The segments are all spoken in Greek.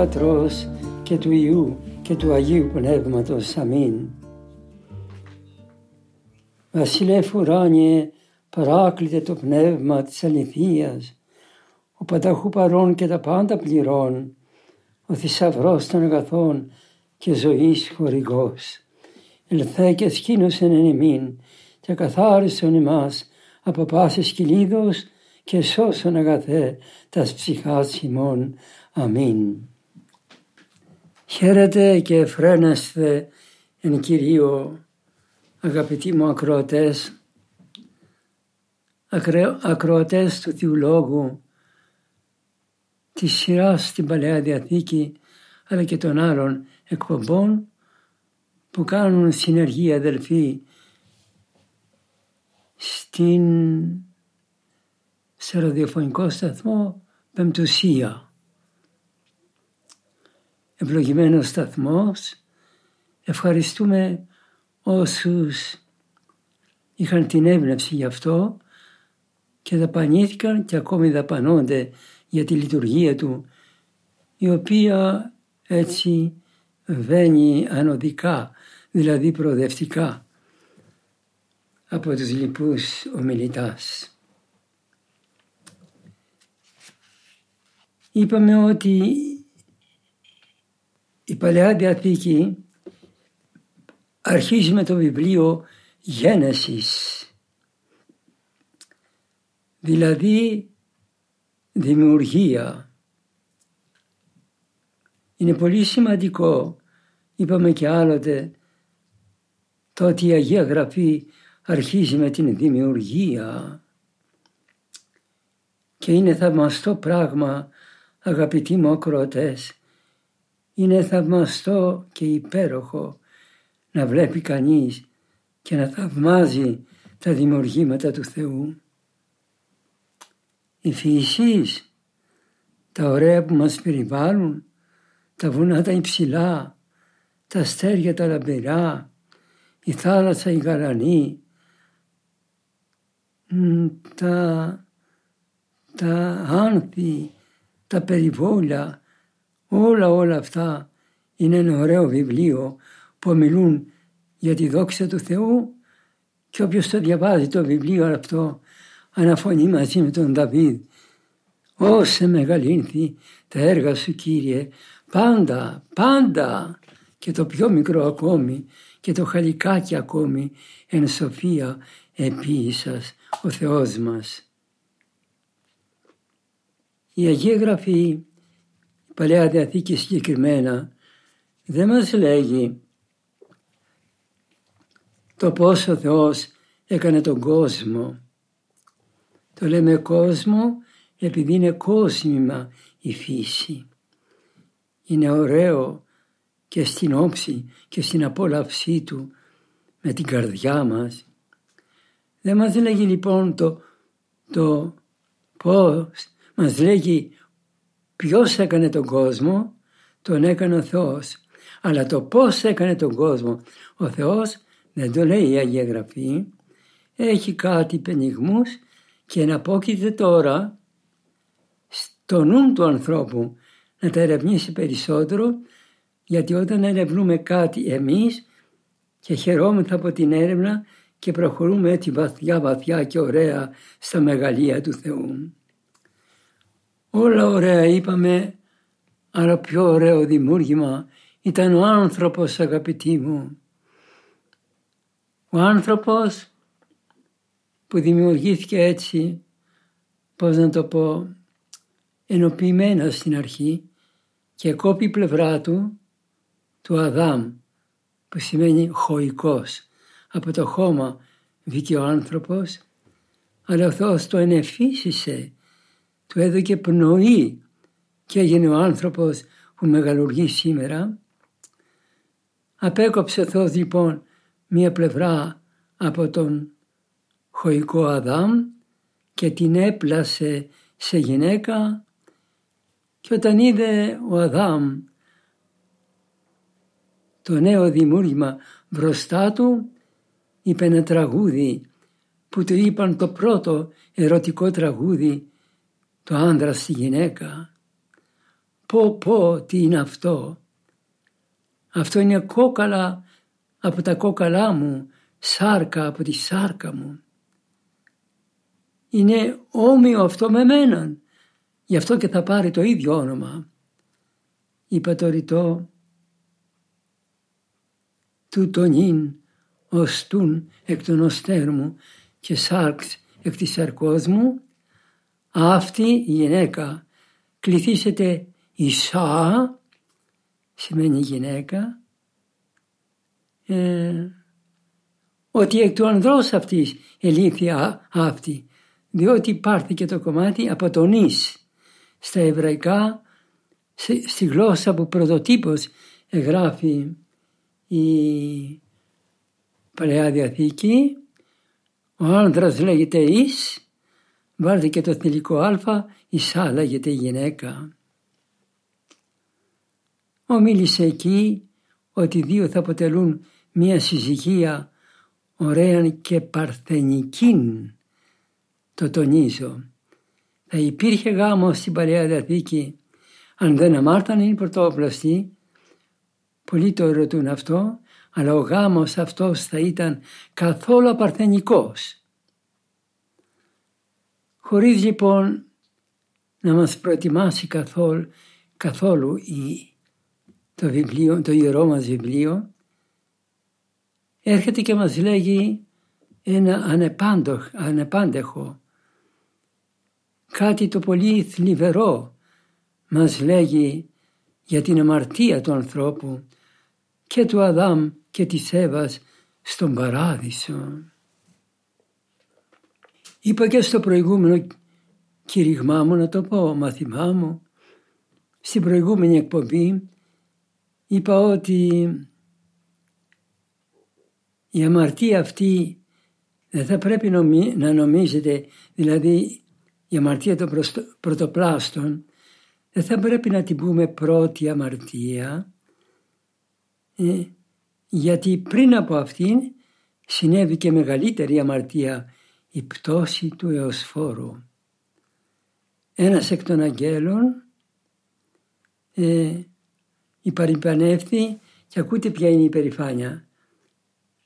Πατρός και του Ιού και του Αγίου Πνεύματος. Αμήν. Βασιλεύ ουράνιε, παράκλητε το πνεύμα της αληθείας, ο πανταχού παρών και τα πάντα πληρών, ο θησαυρός των αγαθών και ζωής χορηγός. Ελθέ και σκήνωσεν εν εμήν και καθάρισον εμάς από πάσης κυλίδος και σώσον αγαθέ τας ψυχάς ημών. Αμήν. Χαίρετε και φρένεστε εν Κυρίω αγαπητοί μου ακροατές, ακροατές του Θεού Λόγου της σειράς στην Παλαιά Διαθήκη αλλά και των άλλων εκπομπών που κάνουν συνεργεία αδελφοί στην, σε ραδιοφωνικό σταθμό Πεμπτουσία. Ευλογημένος σταθμός. Ευχαριστούμε όσους είχαν την έμπνευση γι' αυτό και δαπανήθηκαν και ακόμη δαπανώνται για τη λειτουργία του η οποία έτσι βαίνει ανωδικά, δηλαδή προοδευτικά από τους λοιπούς ομιλητάς. Είπαμε ότι η Παλαιά Διαθήκη αρχίζει με το βιβλίο Γένεσης, δηλαδή δημιουργία. Είναι πολύ σημαντικό, είπαμε και άλλοτε, το ότι η Αγία Γραφή αρχίζει με την δημιουργία και είναι θαυμαστό πράγμα αγαπητοί μου ακροατές, είναι θαυμαστό και υπέροχο να βλέπει κανείς και να θαυμάζει τα δημιουργήματα του Θεού. Οι φύσεις, τα ωραία που μας περιβάλλουν, τα βουνά τα υψηλά, τα αστέρια τα λαμπερά, η θάλασσα η γαλανή, τα, τα άνθη, τα περιβόλια, όλα όλα αυτά είναι ένα ωραίο βιβλίο που μιλούν για τη δόξα του Θεού και όποιος το διαβάζει το βιβλίο αυτό αναφωνεί μαζί με τον Δαβίδ «Όσε μεγαλύνθη τα έργα σου Κύριε, πάντα, πάντα και το πιο μικρό ακόμη και το χαλικάκι ακόμη εν σοφία επίησας ο Θεός μας». Η Αγία Γραφή, η Παλαιά Διαθήκη συγκεκριμένα, δεν μας λέγει το πώς ο Θεός έκανε τον κόσμο το λέμε κόσμο επειδή είναι κόσμημα η φύση. Είναι ωραίο και στην όψη και στην απόλαυσή του με την καρδιά μας. Δεν μας λέγει λοιπόν το, το πώς, μας λέγει ποιος έκανε τον κόσμο, τον έκανε ο Θεός. Αλλά το πώς έκανε τον κόσμο ο Θεός δεν το λέει η Αγία Γραφή. Έχει κάτι πενιγμούς και να πόκειται τώρα στο νου του ανθρώπου να τα ερευνήσει περισσότερο γιατί όταν ερευνούμε κάτι εμείς και χαιρόμεθα από την έρευνα και προχωρούμε έτσι βαθιά βαθιά και ωραία στα μεγαλεία του Θεού. Όλα ωραία είπαμε, αλλά πιο ωραίο δημιούργημα ήταν ο άνθρωπος αγαπητοί μου. Ο άνθρωπος που δημιουργήθηκε έτσι, πώς να το πω, ενοποιημένα στην αρχή και κόπη πλευρά του, του Αδάμ, που σημαίνει χωικός. Από το χώμα βγήκε ο άνθρωπος, αλλά ο Θεός το ενεφύσισε του έδωκε πνοή και έγινε ο άνθρωπος που μεγαλουργεί σήμερα. Απέκοψε ο Θεός λοιπόν μία πλευρά από τον χωικό Αδάμ και την έπλασε σε γυναίκα και όταν είδε ο Αδάμ το νέο δημιούργημα μπροστά του είπε ένα τραγούδι που του είπαν το πρώτο ερωτικό τραγούδι το άντρα στη γυναίκα. Πω πω τι είναι αυτό. Αυτό είναι κόκαλα από τα κόκαλά μου, σάρκα από τη σάρκα μου. Είναι όμοιο αυτό με μέναν. Γι' αυτό και θα πάρει το ίδιο όνομα. Είπα το ρητό του τονίν οστούν εκ των οστέρ μου και σάρξ εκ της σαρκός μου, αυτή η γυναίκα κληθήσετε Ισά, σημαίνει γυναίκα, ε, ότι εκ του ανδρός αυτής ελήφθη αυτή, διότι πάρθηκε το κομμάτι από τον Ις. Στα εβραϊκά, στη γλώσσα που πρωτοτύπως εγγράφει η Παλαιά Διαθήκη, ο άνδρας λέγεται εις, βάλτε και το θηλυκό α, Ισά λέγεται γυναίκα. Ομίλησε εκεί ότι δύο θα αποτελούν μία συζυγία ωραία και παρθενικήν. Το τονίζω. Θα υπήρχε γάμο στην Παλαιά Διαθήκη αν δεν αμάρταν οι πρωτόπλαστοι. Πολλοί το ερωτούν αυτό, αλλά ο γάμος αυτός θα ήταν καθόλου απαρθενικός. Χωρίς λοιπόν να μας προετοιμάσει καθόλου, καθόλου η, το, βιβλίο, το ιερό μας βιβλίο, έρχεται και μας λέγει ένα ανεπάντεχο, κάτι το πολύ θλιβερό μας λέγει για την αμαρτία του ανθρώπου και του Αδάμ και της Εύας στον Παράδεισο. Είπα και στο προηγούμενο κηρυγμά μου να το πω, μαθημά μου, στην προηγούμενη εκπομπή είπα ότι η αμαρτία αυτή δεν θα πρέπει να νομίζετε, δηλαδή η αμαρτία των πρωτοπλάστων, δεν θα πρέπει να την πούμε πρώτη αμαρτία, ε, γιατί πριν από αυτήν συνέβη και μεγαλύτερη αμαρτία η πτώση του Εωσφόρου. Ένας εκ των αγγέλων ε, υπαρυπανεύθη και ακούτε ποια είναι η περηφάνεια.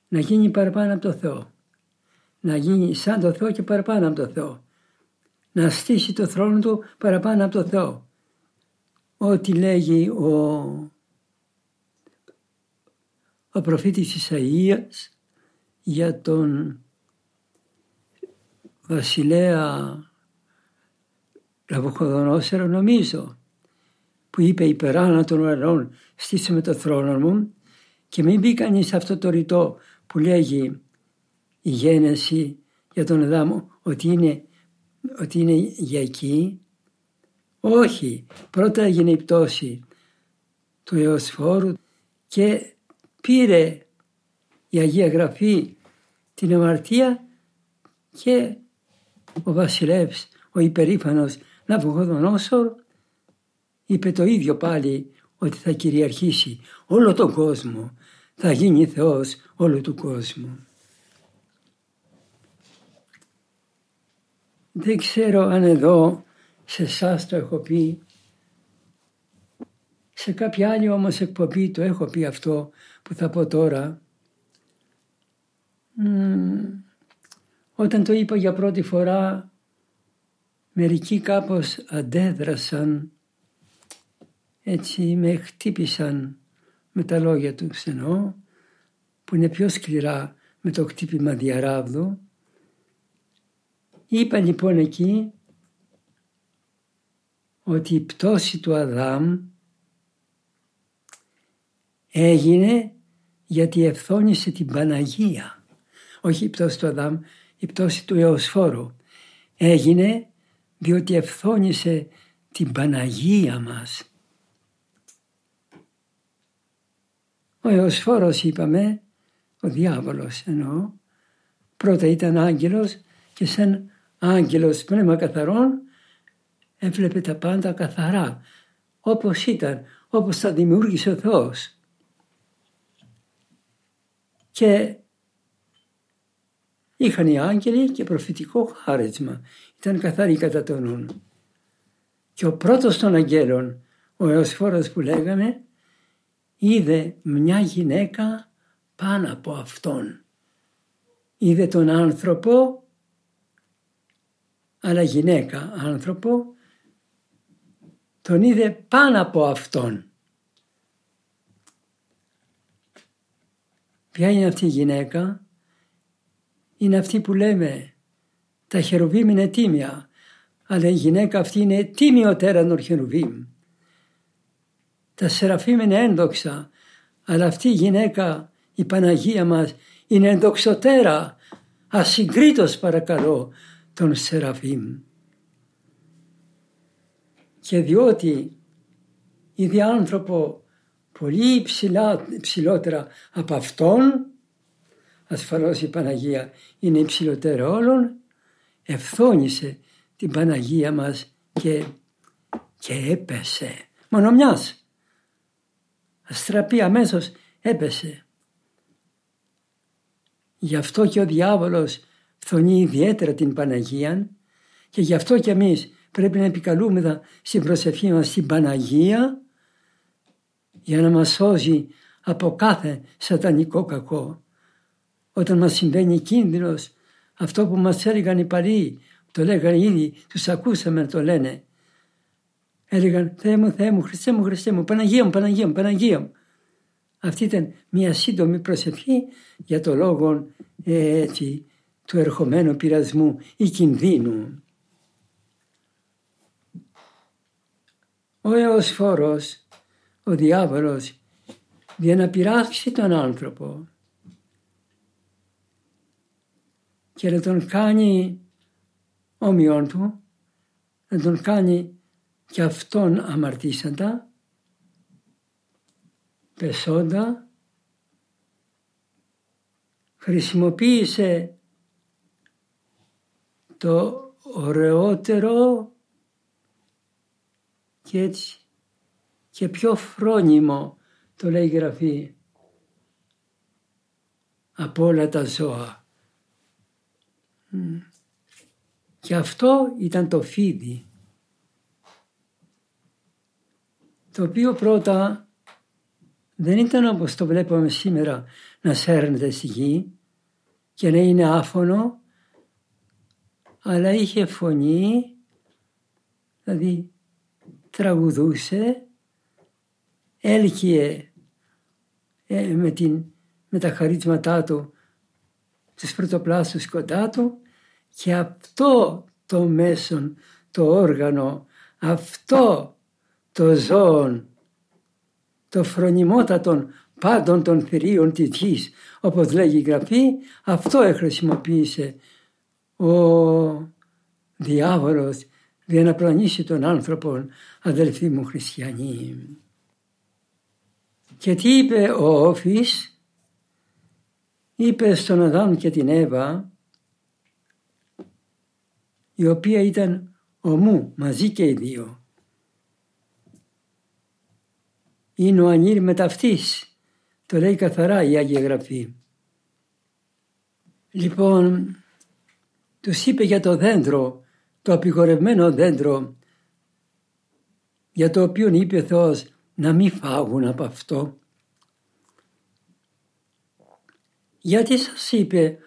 Να γίνει παραπάνω από το Θεό. Να γίνει σαν το Θεό και παραπάνω από το Θεό. Να στήσει το θρόνο του παραπάνω από το Θεό. Ό,τι λέγει ο, ο προφήτης Ισαΐας για τον βασιλέα Λαβοκοδονόσερο νομίζω που είπε υπεράνα των ουρανών στήσε με το θρόνο μου και μην μπει κανείς σε αυτό το ρητό που λέγει η γένεση για τον Αδάμ ότι είναι, ότι είναι για εκεί. Όχι, πρώτα έγινε η πτώση του Εωσφόρου και πήρε η Αγία Γραφή την αμαρτία και ο βασιλεύς, ο υπερήφανος Ναβουχοδονόσορ είπε το ίδιο πάλι ότι θα κυριαρχήσει όλο τον κόσμο, θα γίνει Θεός όλου του κόσμου. Δεν ξέρω αν εδώ σε εσάς το έχω πει, σε κάποια άλλη όμως εκπομπή το έχω πει αυτό που θα πω τώρα. Όταν το είπα για πρώτη φορά, μερικοί κάπως αντέδρασαν, έτσι με χτύπησαν με τα λόγια του εννοώ, που είναι πιο σκληρά με το χτύπημα διαράβδου. Είπα λοιπόν εκεί ότι η πτώση του Αδάμ έγινε γιατί ευθόνησε την Παναγία. Όχι η πτώση του Αδάμ, η πτώση του Εωσφόρου έγινε διότι ευθόνησε την Παναγία μας. Ο Εωσφόρος είπαμε, ο διάβολος εννοώ, πρώτα ήταν άγγελος και σαν άγγελος πνεύμα καθαρών έβλεπε τα πάντα καθαρά, όπως ήταν, όπως τα δημιούργησε ο Θεός. Και είχαν οι άγγελοι και προφητικό χάρισμα. Ήταν καθαροί κατά τον νου. Και ο πρώτος των αγγέλων, ο Εωσφόρος που λέγαμε, είδε μια γυναίκα πάνω από αυτόν. Είδε τον άνθρωπο, αλλά γυναίκα άνθρωπο, τον είδε πάνω από αυτόν. Ποια είναι αυτή η γυναίκα, είναι αυτή που λέμε τα χερουβίμ είναι τίμια, αλλά η γυναίκα αυτή είναι τίμιοτέρα των χερουβίμ. Τα σεραφείμ είναι ένδοξα, αλλά αυτή η γυναίκα, η Παναγία μας, είναι ενδοξωτέρα, ασυγκρίτως παρακαλώ, των σεραφείμ. Και διότι είδε άνθρωπο πολύ υψηλά, υψηλότερα από αυτόν, ασφαλώς η Παναγία είναι υψηλότερα όλων, ευθόνησε την Παναγία μας και, και έπεσε. Μόνο μιας. Αστραπή αμέσως έπεσε. Γι' αυτό και ο διάβολος φθονεί ιδιαίτερα την Παναγία και γι' αυτό και εμείς πρέπει να επικαλούμε στην προσευχή μας την Παναγία για να μας σώζει από κάθε σατανικό κακό. Όταν μας συμβαίνει κίνδυνος, αυτό που μας έλεγαν οι παλιοί, το λέγανε ήδη, τους ακούσαμε να το λένε. Έλεγαν Θεέ μου, Θεέ μου, Χριστέ μου, Χριστέ μου, Παναγία μου, Παναγία μου, Παναγία μου. Αυτή ήταν μια σύντομη προσευχή για το λόγο ε, έτσι, του ερχομένου πειρασμού ή κινδύνου. Ο Εωσφόρος, ο διάβολος, για να πειράξει τον άνθρωπο και να τον κάνει όμοιον του, να τον κάνει και αυτόν αμαρτήσαντα, πεσόντα, χρησιμοποίησε το ωραιότερο και έτσι και πιο φρόνιμο το λέει η Γραφή από όλα τα ζώα. Και αυτό ήταν το φίδι. Το οποίο πρώτα δεν ήταν όπως το βλέπουμε σήμερα να σέρνεται στη γη και να είναι άφωνο αλλά είχε φωνή δηλαδή τραγουδούσε έλκυε ε, με, την, με τα χαρίσματά του τους πρωτοπλάστους κοντά του και αυτό το μέσον, το όργανο, αυτό το ζώο, το φρονιμότατον πάντων των θηρίων της γης, όπως λέγει η Γραφή, αυτό χρησιμοποίησε ο διάβολος για να πλανήσει τον άνθρωπο, αδελφοί μου χριστιανοί. Και τι είπε ο Όφης, είπε στον Αδάμ και την Εύα, η οποία ήταν ομού μαζί και οι δύο. Είναι ο ανήρ μεταυτής, το λέει καθαρά η Άγια Γραφή. Λοιπόν, τους είπε για το δέντρο, το απειγορευμένο δέντρο, για το οποίο είπε ο Θεός να μην φάγουν από αυτό. Γιατί σας είπε,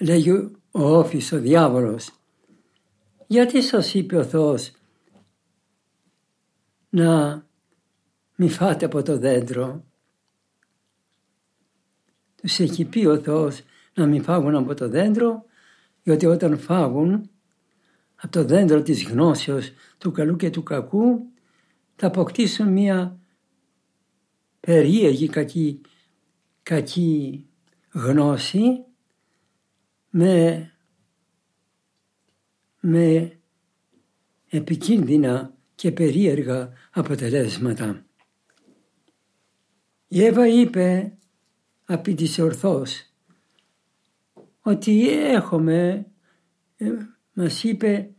λέγει ο όφης, ο διάβολος, γιατί σας είπε ο Θεός να μη φάτε από το δέντρο; Τους έχει πει ο Θεός να μην φάγουν από το δέντρο, γιατί όταν φάγουν από το δέντρο της γνώσεως του καλού και του κακού, θα αποκτήσουν μία περίεργη κακή, κακή γνώση με, με επικίνδυνα και περίεργα αποτελέσματα. Η Εύα είπε απίτησε ορθώς ότι έχουμε, ε, μας είπε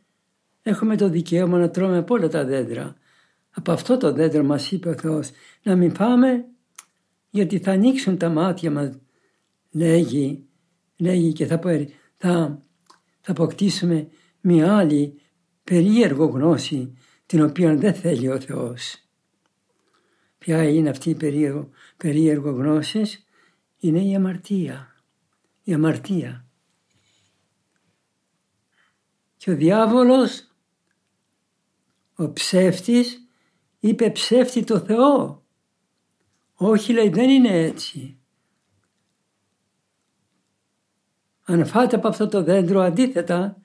έχουμε το δικαίωμα να τρώμε από όλα τα δέντρα. Από αυτό το δέντρο μας είπε ο Θεός να μην πάμε γιατί θα ανοίξουν τα μάτια μας λέγει, λέγει και θα, θα, θα αποκτήσουμε μια άλλη περίεργο γνώση την οποία δεν θέλει ο Θεός. Ποια είναι αυτή η περίεργο, περίεργο γνώσης, είναι η αμαρτία. Η αμαρτία. Και ο διάβολος, ο ψεύτης, είπε ψεύτη το Θεό. Όχι λέει δεν είναι έτσι. Αν φάτε από αυτό το δέντρο αντίθετα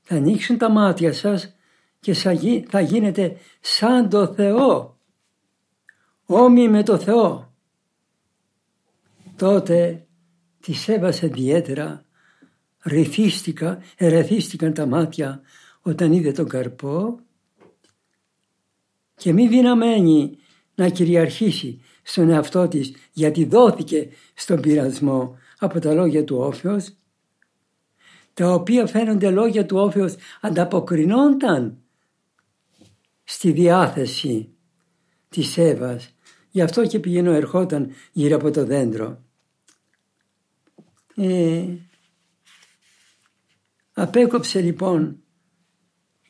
θα ανοίξουν τα μάτια σας και θα γίνετε σαν το Θεό. Όμοι με το Θεό. Τότε τη έβασε ιδιαίτερα, ρηθίστηκα, ερεθίστηκαν τα μάτια όταν είδε τον καρπό και μη δυναμένη να κυριαρχήσει στον εαυτό της γιατί δόθηκε στον πειρασμό από τα λόγια του όφεως τα οποία φαίνονται λόγια του όφεως ανταποκρινόνταν στη διάθεση της Εύας. Γι' αυτό και πηγαίνω ερχόταν γύρω από το δέντρο. Ε, απέκοψε λοιπόν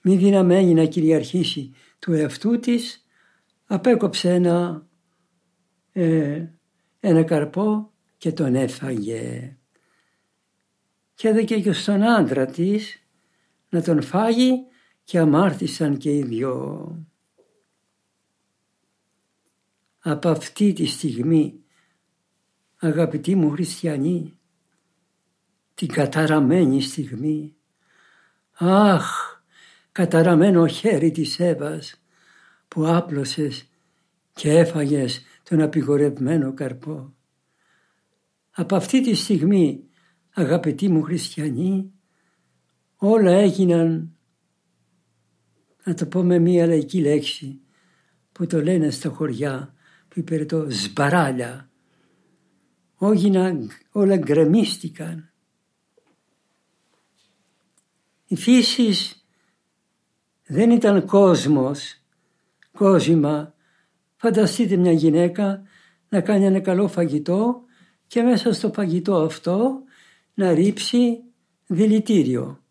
μη δυναμένη να κυριαρχήσει του εαυτού της, απέκοψε ένα, ε, ένα καρπό και τον έφαγε. Και έδωκε και στον άντρα της να τον φάγει και αμάρτησαν και οι δυο. Από αυτή τη στιγμή, αγαπητοί μου χριστιανοί, την καταραμένη στιγμή, αχ, καταραμένο χέρι της Εύας που άπλωσες και έφαγες τον απειγορευμένο καρπό. Από αυτή τη στιγμή, αγαπητοί μου χριστιανοί, όλα έγιναν να το πω με μία λαϊκή λέξη που το λένε στα χωριά που είπε το σμπαράλια. Όγινα όλα γκρεμίστηκαν. Η φύση δεν ήταν κόσμος, κόσμημα. Φανταστείτε μια γυναίκα να κάνει ένα καλό φαγητό και μέσα στο φαγητό αυτό να ρίψει δηλητήριο.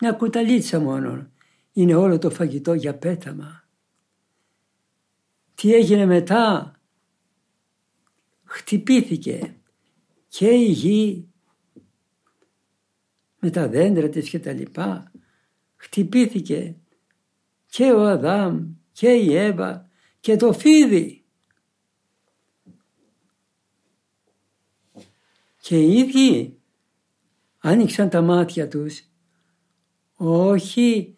Μια κουταλίτσα μόνο είναι όλο το φαγητό για πέταμα. Τι έγινε μετά; Χτυπήθηκε και η γη με τα δέντρα της και τα λοιπά. Χτυπήθηκε και ο Αδάμ και η Εύα και το φίδι. Και οι ίδιοι άνοιξαν τα μάτια τους όχι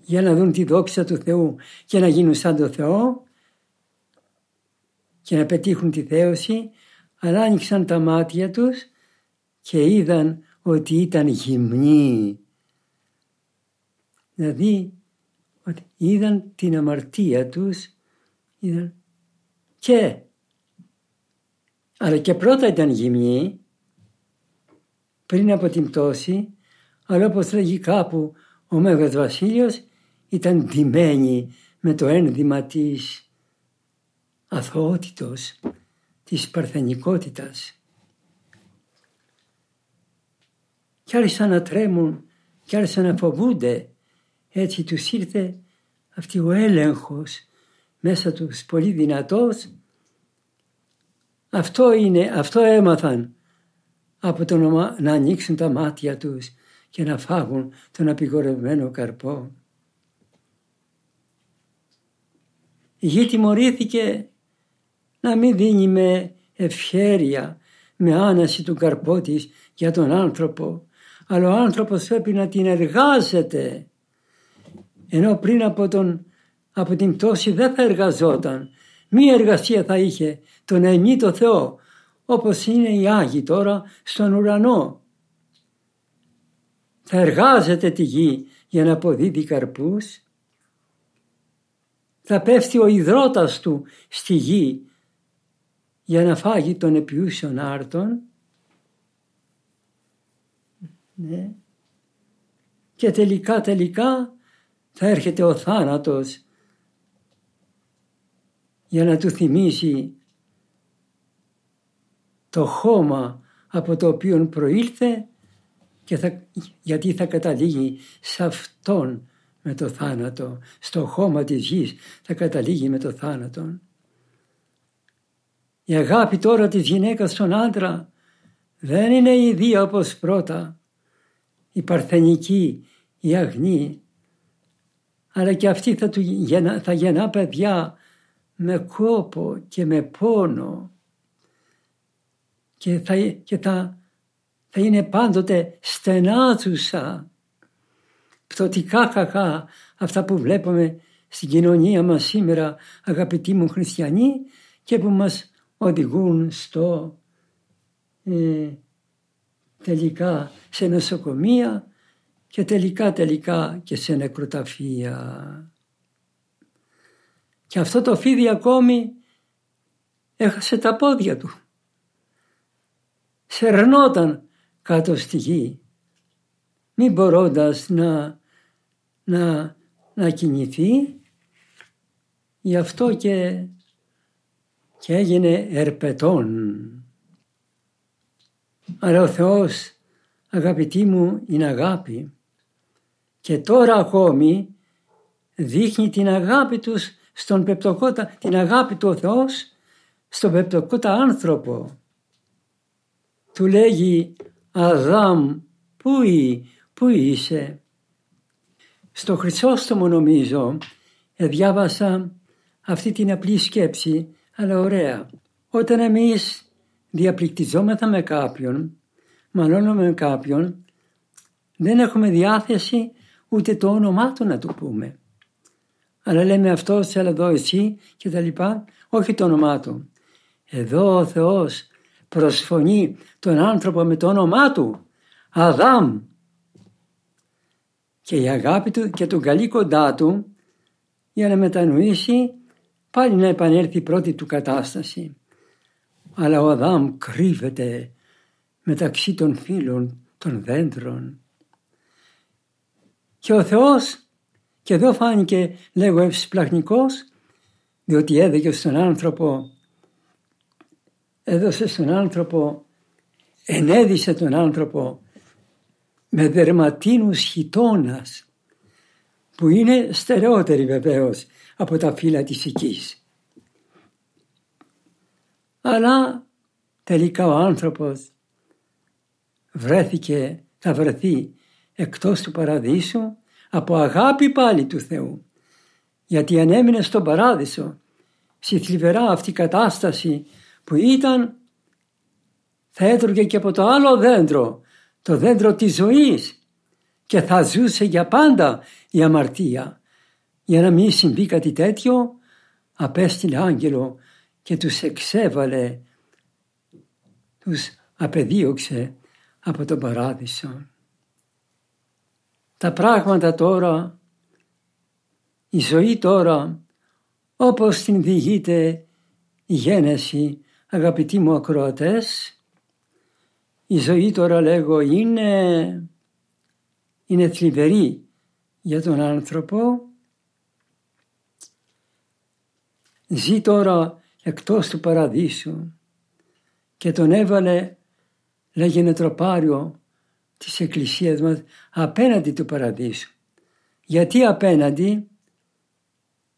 για να δουν τη δόξα του Θεού και να γίνουν σαν το Θεό και να πετύχουν τη θέωση, αλλά άνοιξαν τα μάτια τους και είδαν ότι ήταν γυμνοί. Δηλαδή, ότι είδαν την αμαρτία τους, είδαν και, αλλά και πρώτα ήταν γυμνοί, πριν από την πτώση, αλλά όπως λέγει κάπου ο Μέγας Βασίλειος, ήταν ντυμένη με το ένδυμα της αθωότητος, της παρθενικότητας. Και άρχισαν να τρέμουν και άρχισαν να φοβούνται. Έτσι τους ήρθε αυτή ο έλεγχος μέσα τους πολύ δυνατός. Αυτό είναι, αυτό έμαθαν από το να, να ανοίξουν τα μάτια τους και να φάγουν τον απειγορευμένο καρπό. Η γη τιμωρήθηκε να μην δίνει με ευχέρεια, με άναση του καρπό της για τον άνθρωπο, αλλά ο άνθρωπος πρέπει να την εργάζεται. Ενώ πριν από, τον, από την πτώση δεν θα εργαζόταν. Μία εργασία θα είχε το να ενεί το Θεό, όπως είναι οι Άγιοι τώρα στον ουρανό. θα εργάζεται τη γη για να αποδίδει καρπούς, θα πέφτει ο υδρότας του στη γη για να φάγει τον επιούσιον άρτον ναι. και τελικά τελικά θα έρχεται ο θάνατος για να του θυμίσει το χώμα από το οποίο προήλθε και θα, γιατί θα καταλήγει σε αυτόν με το θάνατο. Στο χώμα της γης θα καταλήγει με το θάνατο. Η αγάπη τώρα της γυναίκας στον άντρα δεν είναι η ίδια όπως πρώτα, η παρθενική, η αγνή, αλλά και αυτή θα, του, θα γεννά παιδιά με κόπο και με πόνο και θα, και θα, θα είναι πάντοτε στενάτουσα, πτωτικά κακά αυτά που βλέπουμε στην κοινωνία μας σήμερα αγαπητοί μου χριστιανοί και που μας οδηγούν στο ε, τελικά σε νοσοκομεία και τελικά τελικά και σε νεκροταφεία. Και αυτό το φίδι ακόμη έχασε τα πόδια του. Σερνόταν κάτω στη γη, μη μπορώντας να, να, να κινηθεί, γι' αυτό και, και έγινε ερπετών. Αλλά ο Θεός αγαπητοί μου είναι αγάπη και τώρα ακόμη δείχνει την αγάπη τους στον πεπτοκότα, την αγάπη του ο Θεός στον πεπτοκότα άνθρωπο. Του λέγει Αδάμ πού, ή, πού είσαι; Στο Χρυσόστομο νομίζω διάβασα αυτή την απλή σκέψη αλλά ωραία. Όταν εμείς διαπληκτιζόμεθα με κάποιον, μαλώνουμε με κάποιον, δεν έχουμε διάθεση ούτε το όνομά του να του πούμε. Αλλά λέμε αυτός, έλα εδώ εσύ και τα λοιπά, όχι το όνομά του. Εδώ ο Θεός προσφωνεί τον άνθρωπο με το όνομά του, Αδάμ. Και η αγάπη του και τον καλεί κοντά του για να μετανοήσει πάλι να επανέλθει η πρώτη του κατάσταση. Αλλά ο Αδάμ κρύβεται μεταξύ των φύλων των δέντρων. Και ο Θεός, και εδώ φάνηκε λέγω ευσπλαχνικός, διότι έδωκε στον άνθρωπο, έδωσε στον άνθρωπο, ενέδισε τον άνθρωπο με δερματίνους χιτώνας, που είναι στερεότεροι βεβαίως από τα φύλλα της οικής. Αλλά τελικά ο άνθρωπος βρέθηκε, θα βρεθεί εκτός του παραδείσου από αγάπη πάλι του Θεού. Γιατί αν έμεινε στον παράδεισο, στη θλιβερά αυτή κατάσταση που ήταν, θα έτρωγε και από το άλλο δέντρο, το δέντρο της ζωής και θα ζούσε για πάντα η αμαρτία. Για να μην συμβεί κάτι τέτοιο, απέστειλε άγγελο και τους εξέβαλε, τους απεδίωξε από τον παράδεισο. Τα πράγματα τώρα, η ζωή τώρα, όπως την διηγείται η γένεση, αγαπητοί μου ακροατές, η ζωή τώρα λέγω είναι, είναι θλιβερή για τον άνθρωπο. Ζει τώρα εκτός του παραδείσου και τον έβαλε λέγει τροπάριο της Εκκλησίας μας απέναντι του Παραδείσου. Γιατί απέναντι;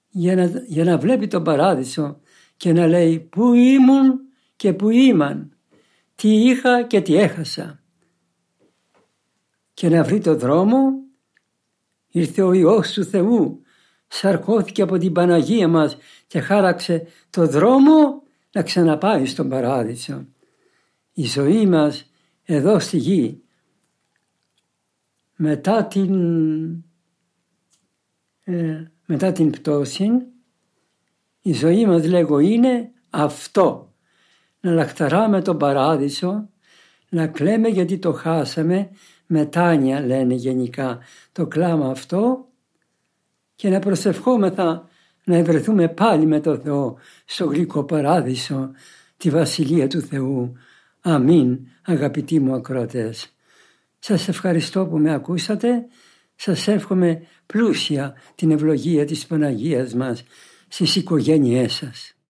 Για να, για να βλέπει τον Παράδεισο και να λέει πού ήμουν και πού ήμαν, τι είχα και τι έχασα. Και να βρει το δρόμο ήρθε ο Υιός του Θεού, σαρκώθηκε από την Παναγία μας και χάραξε το δρόμο να ξαναπάει στον Παράδεισο. Η ζωή μας εδώ στη γη μετά την, ε, μετά την πτώση η ζωή μας λέγω είναι αυτό να λαχταράμε τον παράδεισο να κλαίμε γιατί το χάσαμε μετάνια λένε γενικά το κλάμα αυτό και να προσευχόμεθα να ευρεθούμε πάλι με το Θεό στο γλυκό παράδεισο, τη Βασιλεία του Θεού. Αμήν αγαπητοί μου ακρότες. Σας ευχαριστώ που με ακούσατε. Σας εύχομαι πλούσια την ευλογία της Παναγίας μας στις οικογένειές σας.